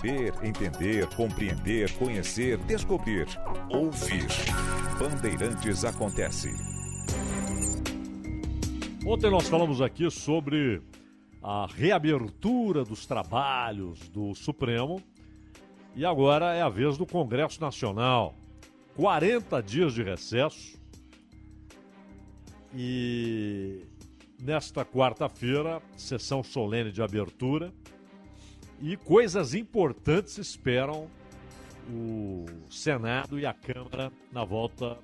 Saber, entender, compreender, conhecer, descobrir, ouvir. Bandeirantes acontece. Ontem nós falamos aqui sobre a reabertura dos trabalhos do Supremo e agora é a vez do Congresso Nacional. 40 dias de recesso e nesta quarta-feira, sessão solene de abertura e coisas importantes esperam o Senado e a Câmara na volta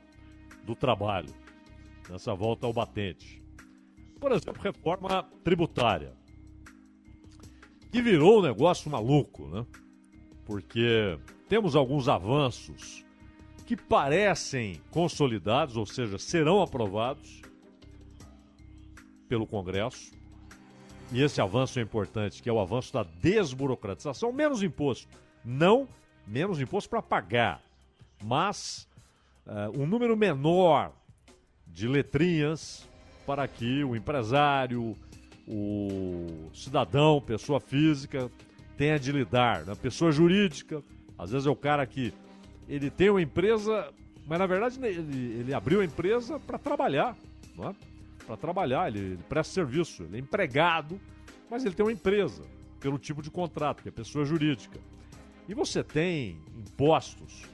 do trabalho, nessa volta ao batente. Por exemplo, reforma tributária, que virou um negócio maluco, né? Porque temos alguns avanços que parecem consolidados, ou seja, serão aprovados pelo Congresso. E esse avanço é importante, que é o avanço da desburocratização, menos imposto. Não menos imposto para pagar, mas uh, um número menor de letrinhas para que o empresário, o cidadão, pessoa física, tenha de lidar. Né? Pessoa jurídica, às vezes é o cara que ele tem uma empresa, mas na verdade ele, ele abriu a empresa para trabalhar, não é? Para trabalhar, ele, ele presta serviço, ele é empregado, mas ele tem uma empresa, pelo tipo de contrato, que é pessoa jurídica. E você tem impostos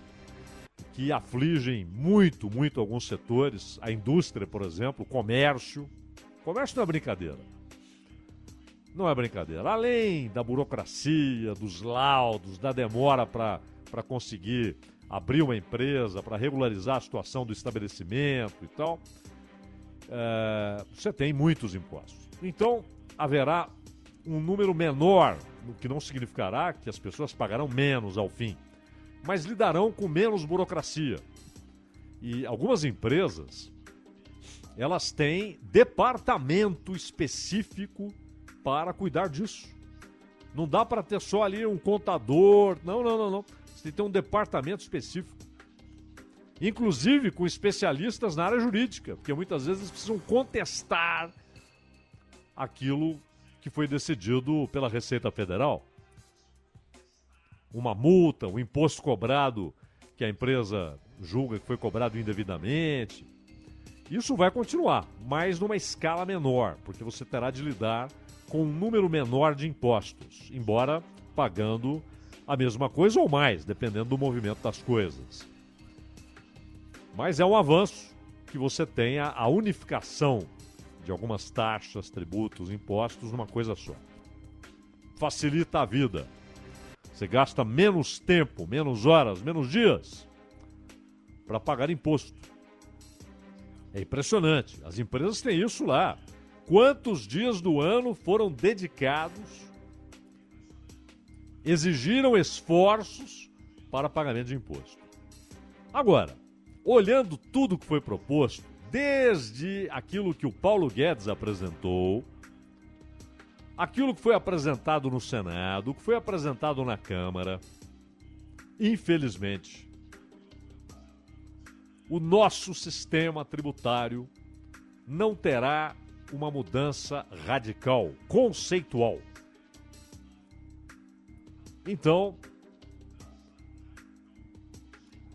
que afligem muito, muito alguns setores, a indústria, por exemplo, o comércio. O comércio não é brincadeira. Não é brincadeira. Além da burocracia, dos laudos, da demora para conseguir abrir uma empresa, para regularizar a situação do estabelecimento e tal, é, você tem muitos impostos. Então, haverá um número menor, o que não significará que as pessoas pagarão menos ao fim, mas lidarão com menos burocracia. E algumas empresas, elas têm departamento específico para cuidar disso. Não dá para ter só ali um contador. Não, não, não, não. Você tem que ter um departamento específico. Inclusive com especialistas na área jurídica, porque muitas vezes eles precisam contestar aquilo que foi decidido pela Receita Federal. Uma multa, um imposto cobrado que a empresa julga que foi cobrado indevidamente. Isso vai continuar, mas numa escala menor, porque você terá de lidar com um número menor de impostos, embora pagando a mesma coisa ou mais, dependendo do movimento das coisas. Mas é um avanço que você tenha a unificação de algumas taxas, tributos, impostos numa coisa só. Facilita a vida. Você gasta menos tempo, menos horas, menos dias para pagar imposto. É impressionante. As empresas têm isso lá. Quantos dias do ano foram dedicados, exigiram esforços para pagamento de imposto? Agora, olhando tudo que foi proposto, desde aquilo que o Paulo Guedes apresentou, aquilo que foi apresentado no Senado, que foi apresentado na Câmara, infelizmente, o nosso sistema tributário não terá uma mudança radical, conceitual. Então,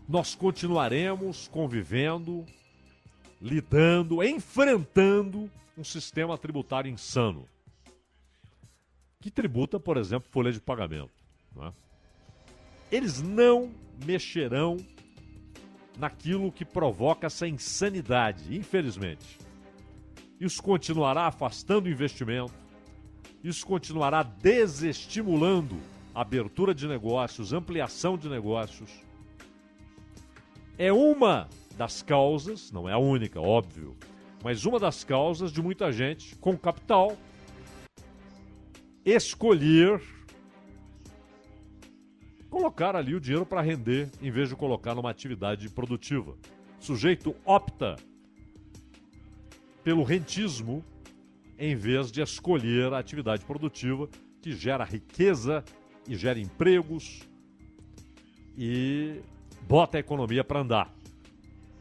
nós continuaremos convivendo, lidando, enfrentando um sistema tributário insano. que tributa, por exemplo, folha de pagamento. É? Eles não mexerão naquilo que provoca essa insanidade, infelizmente. Isso continuará afastando investimento, isso continuará desestimulando abertura de negócios, ampliação de negócios. É uma das causas, não é a única, óbvio, mas uma das causas de muita gente com capital escolher colocar ali o dinheiro para render em vez de colocar numa atividade produtiva. O sujeito opta pelo rentismo em vez de escolher a atividade produtiva que gera riqueza e gera empregos e bota a economia para andar,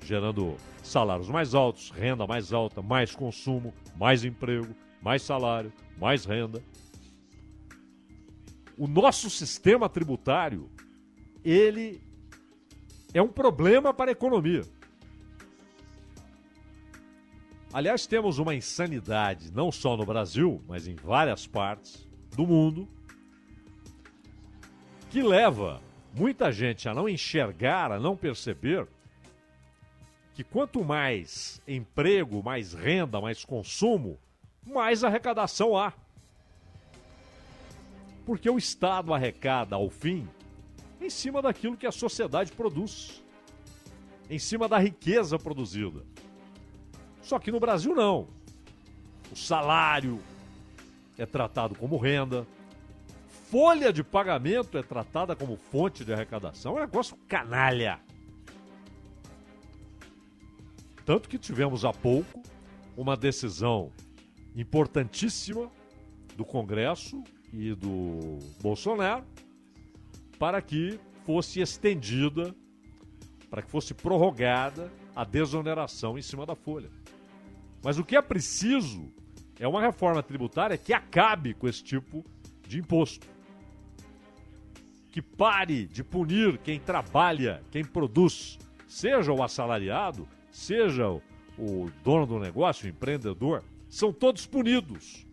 gerando salários mais altos, renda mais alta, mais consumo, mais emprego, mais salário, mais renda. O nosso sistema tributário, ele é um problema para a economia. Aliás, temos uma insanidade, não só no Brasil, mas em várias partes do mundo, que leva muita gente a não enxergar, a não perceber que quanto mais emprego, mais renda, mais consumo, mais arrecadação há. Porque o Estado arrecada ao fim em cima daquilo que a sociedade produz, em cima da riqueza produzida. Só que no Brasil não. O salário é tratado como renda, folha de pagamento é tratada como fonte de arrecadação. É um negócio canalha. Tanto que tivemos há pouco uma decisão importantíssima do Congresso e do Bolsonaro para que fosse estendida, para que fosse prorrogada a desoneração em cima da folha. Mas o que é preciso é uma reforma tributária que acabe com esse tipo de imposto. Que pare de punir quem trabalha, quem produz, seja o assalariado, seja o dono do negócio, o empreendedor, são todos punidos.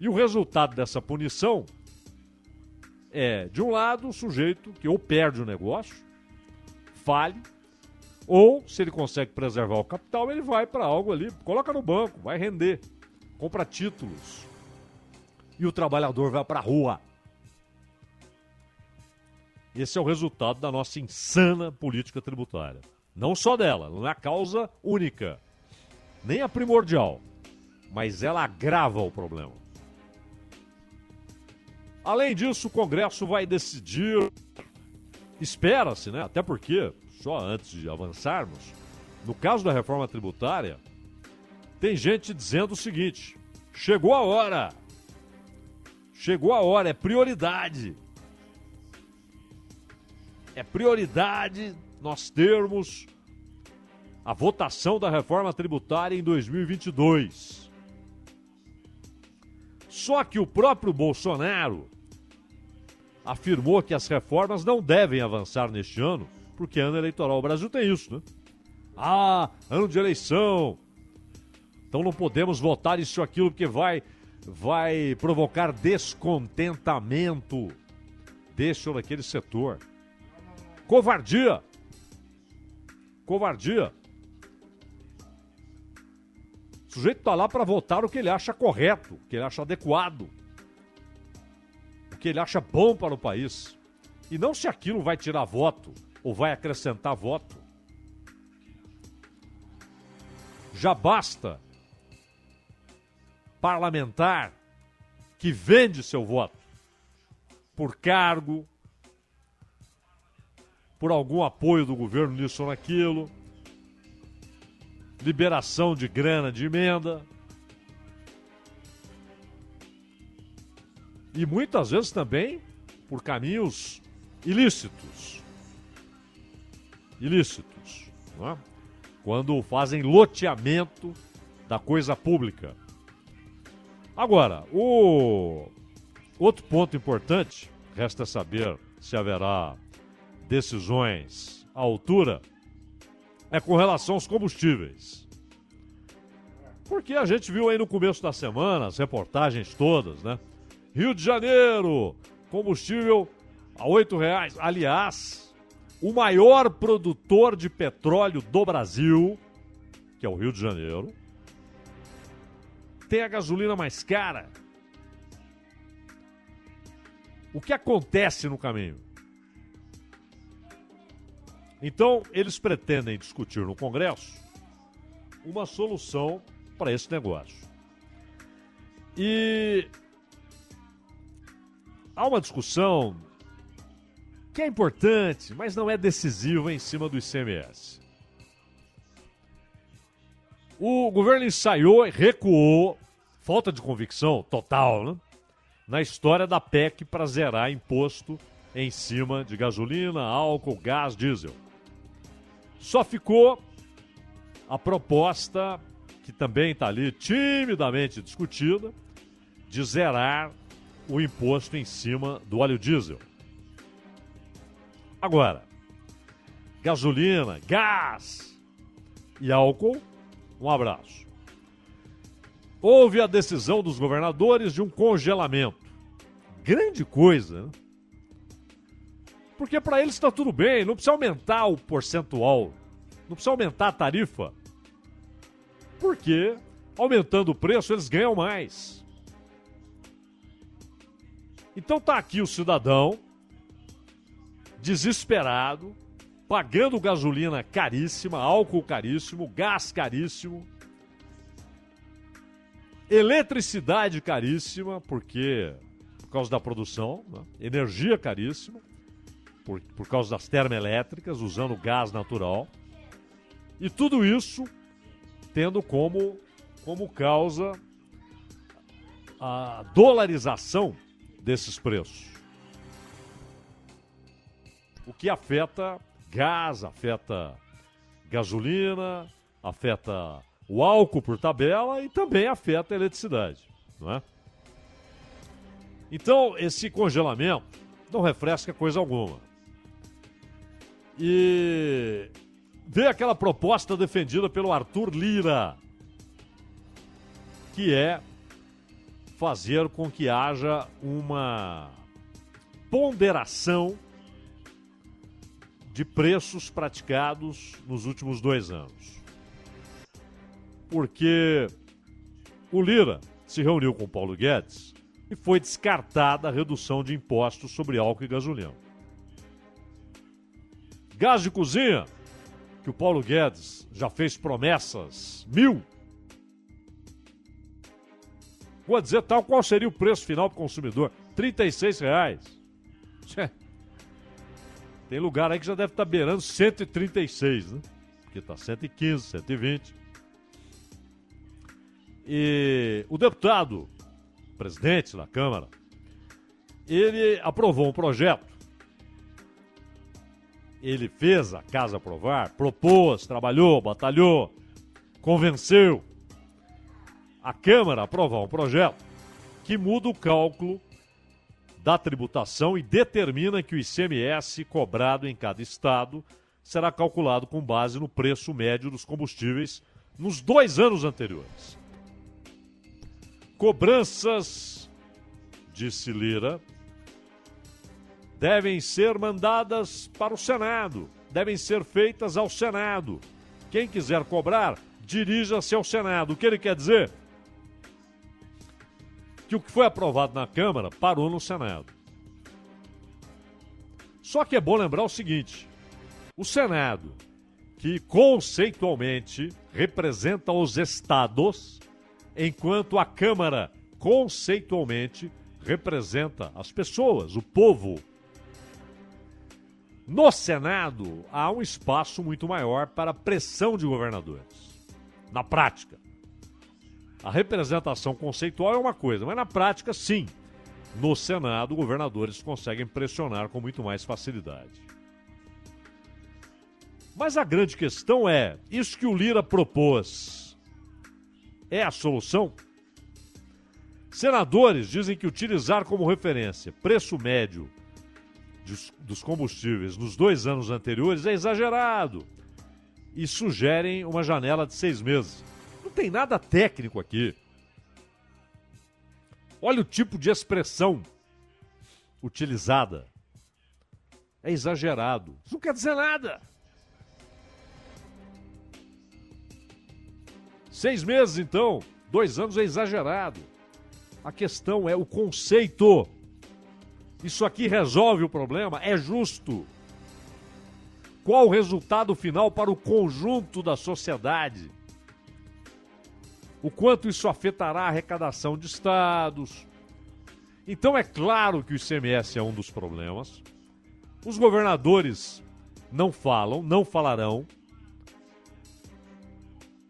E o resultado dessa punição é, de um lado, o sujeito que ou perde o negócio, fale, ou, se ele consegue preservar o capital, ele vai para algo ali, coloca no banco, vai render, compra títulos. E o trabalhador vai para a rua. Esse é o resultado da nossa insana política tributária. Não só dela, não é a causa única, nem a primordial, mas ela agrava o problema. Além disso, o Congresso vai decidir, espera-se, né? Até porque só antes de avançarmos, no caso da reforma tributária, tem gente dizendo o seguinte: chegou a hora. Chegou a hora, é prioridade. É prioridade nós termos a votação da reforma tributária em 2022. Só que o próprio Bolsonaro afirmou que as reformas não devem avançar neste ano porque ano eleitoral. O Brasil tem isso, né? Ah, ano de eleição. Então não podemos votar isso ou aquilo porque vai, vai provocar descontentamento deste ou daquele setor. Covardia. Covardia. O sujeito está lá para votar o que ele acha correto, o que ele acha adequado, o que ele acha bom para o país. E não se aquilo vai tirar voto ou vai acrescentar voto. Já basta parlamentar que vende seu voto por cargo, por algum apoio do governo nisso ou naquilo, liberação de grana de emenda. E muitas vezes também por caminhos ilícitos ilícitos, é? quando fazem loteamento da coisa pública. Agora, o outro ponto importante, resta saber se haverá decisões à altura, é com relação aos combustíveis. Porque a gente viu aí no começo da semana as reportagens todas, né? Rio de Janeiro, combustível a oito reais. Aliás, o maior produtor de petróleo do Brasil, que é o Rio de Janeiro, tem a gasolina mais cara. O que acontece no caminho? Então, eles pretendem discutir no Congresso uma solução para esse negócio. E há uma discussão que é importante, mas não é decisiva em cima do ICMS. O governo ensaiou recuou, falta de convicção total, né? Na história da PEC para zerar imposto em cima de gasolina, álcool, gás, diesel. Só ficou a proposta, que também está ali timidamente discutida, de zerar o imposto em cima do óleo diesel. Agora, gasolina, gás e álcool, um abraço. Houve a decisão dos governadores de um congelamento. Grande coisa, né? Porque para eles está tudo bem, não precisa aumentar o percentual, não precisa aumentar a tarifa. Porque aumentando o preço eles ganham mais. Então tá aqui o cidadão desesperado, pagando gasolina caríssima, álcool caríssimo, gás caríssimo, eletricidade caríssima, porque por causa da produção, né? energia caríssima, por, por causa das termoelétricas, usando gás natural. E tudo isso tendo como, como causa a dolarização desses preços. O que afeta gás, afeta gasolina, afeta o álcool por tabela e também afeta a eletricidade, não é? Então, esse congelamento não refresca coisa alguma. E veio aquela proposta defendida pelo Arthur Lira, que é fazer com que haja uma ponderação de preços praticados nos últimos dois anos. Porque o Lira se reuniu com Paulo Guedes e foi descartada a redução de impostos sobre álcool e gasolina. Gás de cozinha, que o Paulo Guedes já fez promessas mil. Vou dizer tal qual seria o preço final para o consumidor: R$ reais. Tem lugar aí que já deve estar tá beirando 136, né? Porque está 115, 120. E o deputado, presidente da Câmara, ele aprovou um projeto ele fez a casa aprovar, propôs, trabalhou, batalhou, convenceu a Câmara a aprovar um projeto que muda o cálculo da tributação e determina que o ICMS cobrado em cada estado será calculado com base no preço médio dos combustíveis nos dois anos anteriores. Cobranças, disse Lira, devem ser mandadas para o Senado, devem ser feitas ao Senado. Quem quiser cobrar, dirija-se ao Senado. O que ele quer dizer? Que o que foi aprovado na Câmara parou no Senado. Só que é bom lembrar o seguinte: o Senado, que conceitualmente representa os estados, enquanto a Câmara conceitualmente representa as pessoas, o povo. No Senado, há um espaço muito maior para pressão de governadores. Na prática. A representação conceitual é uma coisa, mas na prática, sim. No Senado, governadores conseguem pressionar com muito mais facilidade. Mas a grande questão é: isso que o Lira propôs é a solução? Senadores dizem que utilizar como referência preço médio dos combustíveis nos dois anos anteriores é exagerado e sugerem uma janela de seis meses. tem nada técnico aqui. Olha o tipo de expressão utilizada. É exagerado. Isso não quer dizer nada. Seis meses, então. Dois anos é exagerado. A questão é o conceito. Isso aqui resolve o problema? É justo? Qual o resultado final para o conjunto da sociedade? O quanto isso afetará a arrecadação de estados? Então é claro que o ICMS é um dos problemas. Os governadores não falam, não falarão,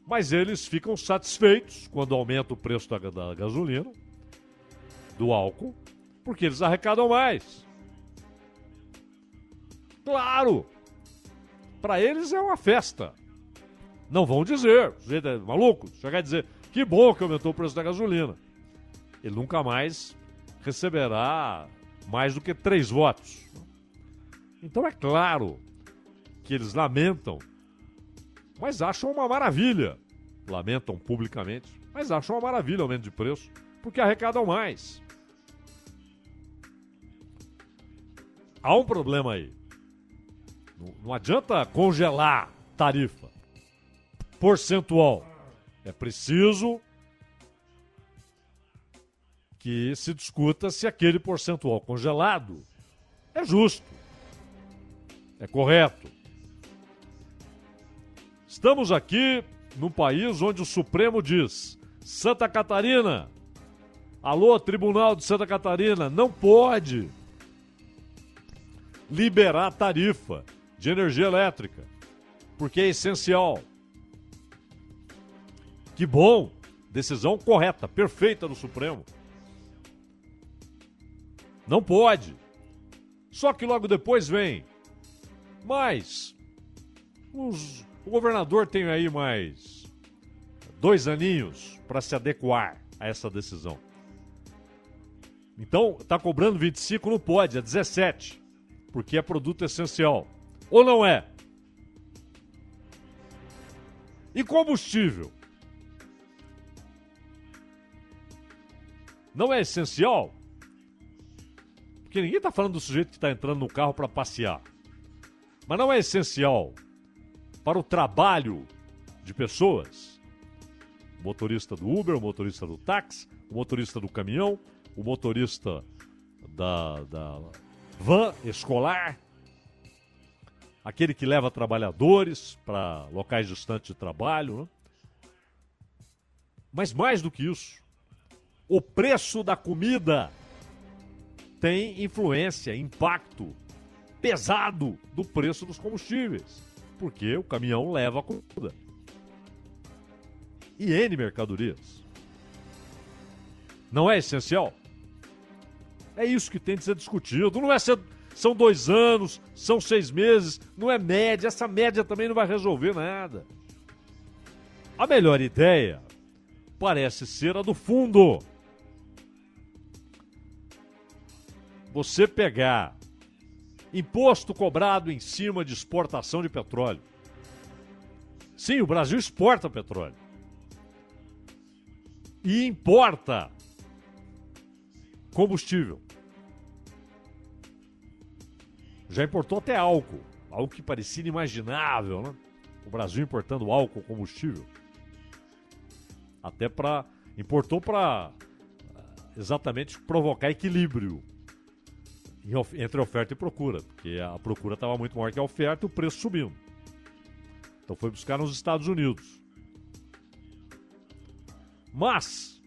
mas eles ficam satisfeitos quando aumenta o preço da, gasolina, do álcool, porque eles arrecadam mais. Claro! Para eles é uma festa. Não vão dizer, o é maluco, chegar a dizer que bom que aumentou o preço da gasolina. Ele nunca mais receberá mais do que três votos. Então é claro que eles lamentam, mas acham uma maravilha. Lamentam publicamente, mas acham uma maravilha o aumento de preço, porque arrecadam mais. Há um problema aí. Não, não adianta congelar tarifa percentual. É preciso que se discuta se aquele percentual congelado é justo, é correto. Estamos aqui num país onde o Supremo diz: Santa Catarina, alô, Tribunal de Santa Catarina, não pode liberar tarifa de energia elétrica, porque é essencial. Que bom! Decisão correta, perfeita do Supremo. Não pode. Só que logo depois vem. Mas os, o governador tem aí mais dois aninhos para se adequar a essa decisão. Então, está cobrando 25, não pode, é 17, porque é produto essencial. Ou não é? E combustível? Não é essencial? Porque ninguém está falando do sujeito que está entrando no carro para passear. Mas não é essencial para o trabalho de pessoas. O motorista do Uber, o motorista do táxi, o motorista do caminhão, o motorista da, da van escolar, aquele que leva trabalhadores para locais distantes de trabalho. Né? Mas mais do que isso, o preço da comida tem influência, impacto pesado do preço dos combustíveis, porque o caminhão leva a comida. E N mercadorias. Não é essencial? É isso que tem de ser discutido. Não é ser, são dois anos, são seis meses, não é média. Essa média também não vai resolver nada. A melhor ideia parece ser a do fundo você pegar imposto cobrado em cima de exportação de petróleo. Sim, o Brasil exporta petróleo. E importa combustível. Já importou até álcool, algo que parecia inimaginável, né? O Brasil importando álcool, combustível. Até para importou para exatamente provocar equilíbrio entre oferta e procura, porque a procura estava muito maior que a oferta e o preço subindo. Então foi buscar nos Estados Unidos. Mas,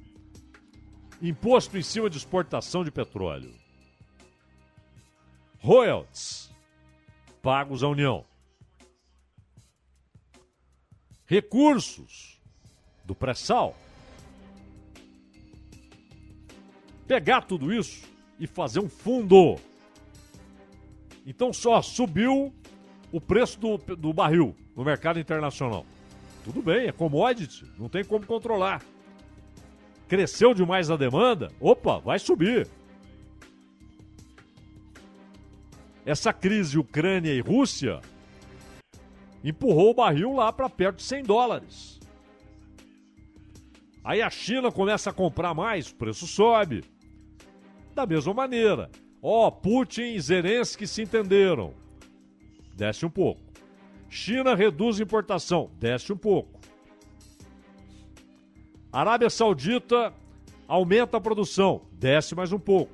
imposto em cima de exportação de petróleo. Royalties pagos à União. Recursos do pré-sal. Pegar tudo isso e fazer um fundo então só subiu o preço do, do barril no mercado internacional. Tudo bem, é commodity, não tem como controlar. Cresceu demais a demanda? Opa, vai subir. Essa crise Ucrânia e Rússia empurrou o barril lá para perto de 100 dólares. Aí a China começa a comprar mais, o preço sobe. Da mesma maneira, ó, Putin e Zelensky se entenderam. Desce um pouco. China reduz importação, desce um pouco. Arábia Saudita aumenta a produção, desce mais um pouco.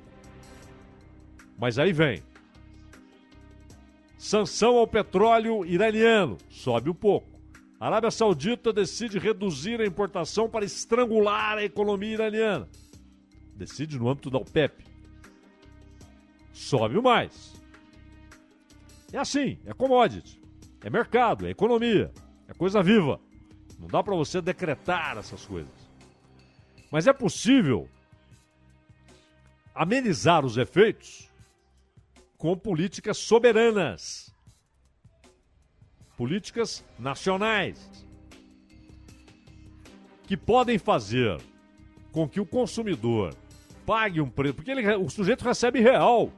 Mas aí vem. Sanção ao petróleo iraniano, sobe um pouco. A Arábia Saudita decide reduzir a importação para estrangular a economia iraniana. Decide no âmbito da OPEP. Sobe mais. É assim, é commodity, é mercado, é economia, é coisa viva. Não dá para você decretar essas coisas. Mas é possível amenizar os efeitos com políticas soberanas, políticas nacionais, que podem fazer com que o consumidor pague um preço, porque ele, o sujeito recebe real.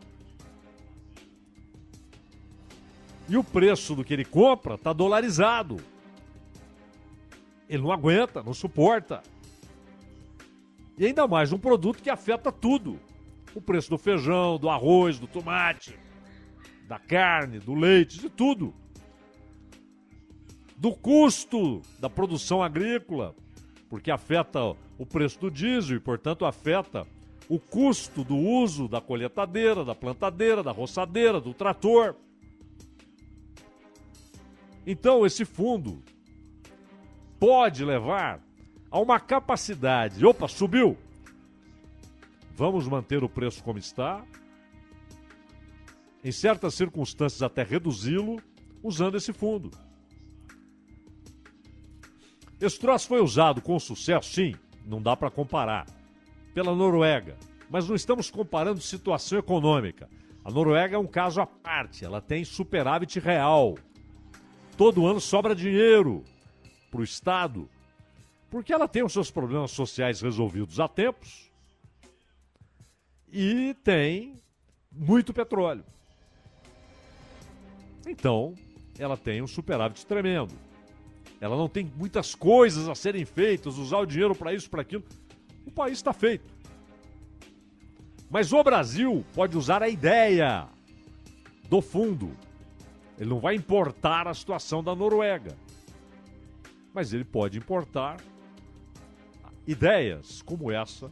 E o preço do que ele compra está dolarizado. Ele não aguenta, não suporta. E ainda mais um produto que afeta tudo o preço do feijão, do arroz, do tomate, da carne, do leite, de tudo. Do custo da produção agrícola, porque afeta o preço do diesel e, portanto, afeta o custo do uso da colheitadeira, da plantadeira, da roçadeira, do trator. Então, esse fundo pode levar a uma capacidade. Opa, subiu! Vamos manter o preço como está. Em certas circunstâncias, até reduzi-lo, usando esse fundo. Esse troço foi usado com sucesso, sim, não dá para comparar, pela Noruega. Mas não estamos comparando situação econômica. A Noruega é um caso à parte, ela tem superávit real. Todo ano sobra dinheiro para o Estado, porque ela tem os seus problemas sociais resolvidos há tempos e tem muito petróleo. Então, ela tem um superávit tremendo. Ela não tem muitas coisas a serem feitas, usar o dinheiro para isso, para aquilo. O país está feito. Mas o Brasil pode usar a ideia do fundo. Ele não vai importar a situação da Noruega. Mas ele pode importar ideias como essa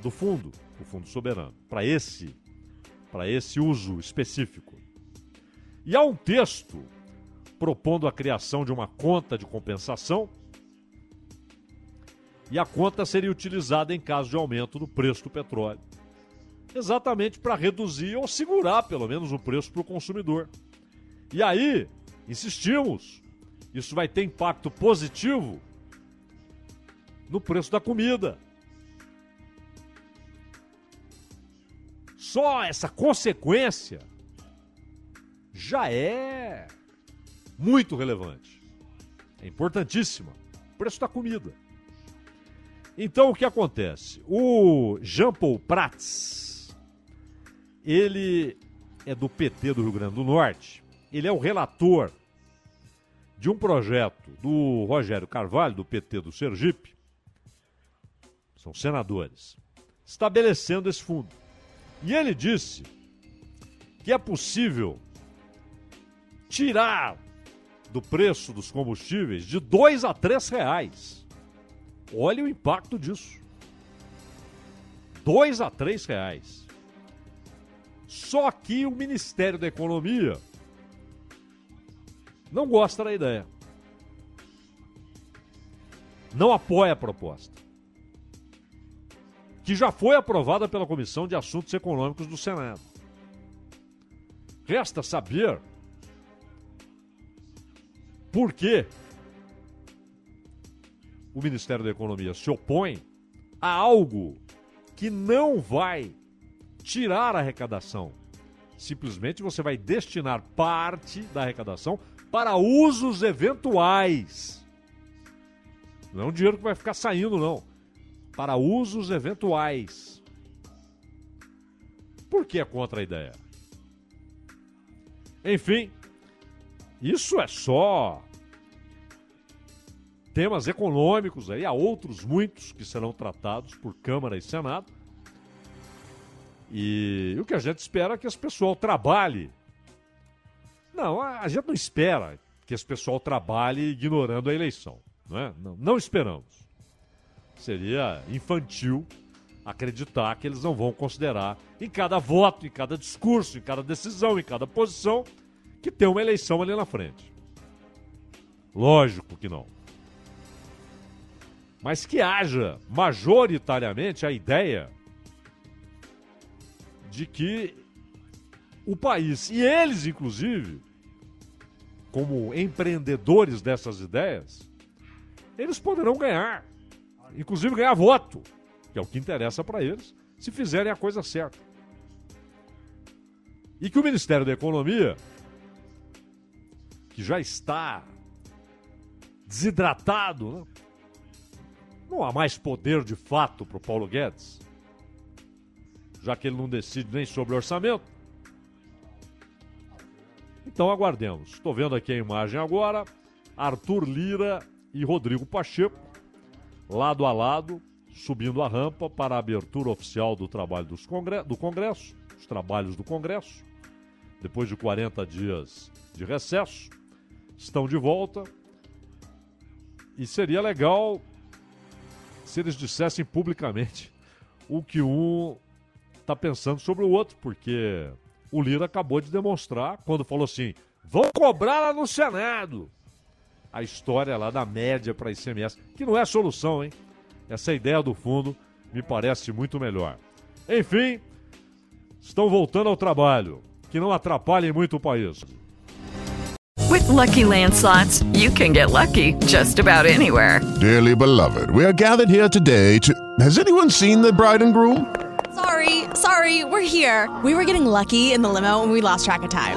do fundo o Fundo Soberano, para esse, para esse uso específico. E há um texto propondo a criação de uma conta de compensação e a conta seria utilizada em caso de aumento do preço do petróleo. Exatamente para reduzir ou segurar pelo menos o preço para o consumidor. E aí, insistimos, isso vai ter impacto positivo no preço da comida. Só essa consequência já é muito relevante. É importantíssima. O preço da comida. Então o que acontece? O Jean Paul Prats, ele é do PT do Rio Grande do Norte. Ele é o relator de um projeto do Rogério Carvalho, do PT do Sergipe. São senadores. Estabelecendo esse fundo. E ele disse que é possível tirar do preço dos combustíveis de dois a três reais. Olha o impacto disso. Dois a três reais. Só que o Ministério da Economia não gosta da ideia. Não apoia a proposta que já foi aprovada pela Comissão de Assuntos Econômicos do Senado. Resta saber por que o Ministério da Economia se opõe a algo que não vai tirar a arrecadação. Simplesmente você vai destinar parte da arrecadação para usos eventuais. Não é um dinheiro que vai ficar saindo, não para usos eventuais. Por que é contra a ideia? Enfim, isso é só temas econômicos aí, há outros muitos que serão tratados por Câmara e Senado. E o que a gente espera é que esse pessoal trabalhe. Não, a, gente não espera que esse pessoal trabalhe ignorando a eleição. Não, é? não, não esperamos. Seria infantil acreditar que eles não vão considerar em cada voto, em cada discurso, em cada decisão, em cada posição, que tem uma eleição ali na frente. Lógico que não. Mas que haja majoritariamente a ideia de que o país, e eles inclusive, como empreendedores dessas ideias, eles poderão ganhar, inclusive ganhar voto, que é o que interessa para eles, se fizerem a coisa certa. E que o Ministério da Economia, que já está desidratado, né? não há mais poder de fato para o Paulo Guedes, já que ele não decide nem sobre orçamento. Então aguardemos. Estou vendo aqui a imagem agora. Arthur Lira e Rodrigo Pacheco, lado a lado, subindo a rampa para a abertura oficial do trabalho congre do Congresso, os trabalhos do Congresso. Depois de 40 dias de recesso, estão de volta. E seria legal se eles dissessem publicamente o que um está pensando sobre o outro, porque o Lira acabou de demonstrar quando falou assim: vão cobrar lá no Senado. A história lá da média para ICMS, que não é solução, hein? Essa ideia do fundo me parece muito melhor. Enfim, estão voltando ao trabalho, que não atrapalhem muito o país. With lucky landslots, you can get lucky just about anywhere. Dearly beloved, we are gathered here today to. Has anyone seen the bride and groom? Sorry, sorry, we're here. We were getting lucky in the limo and we lost track of time.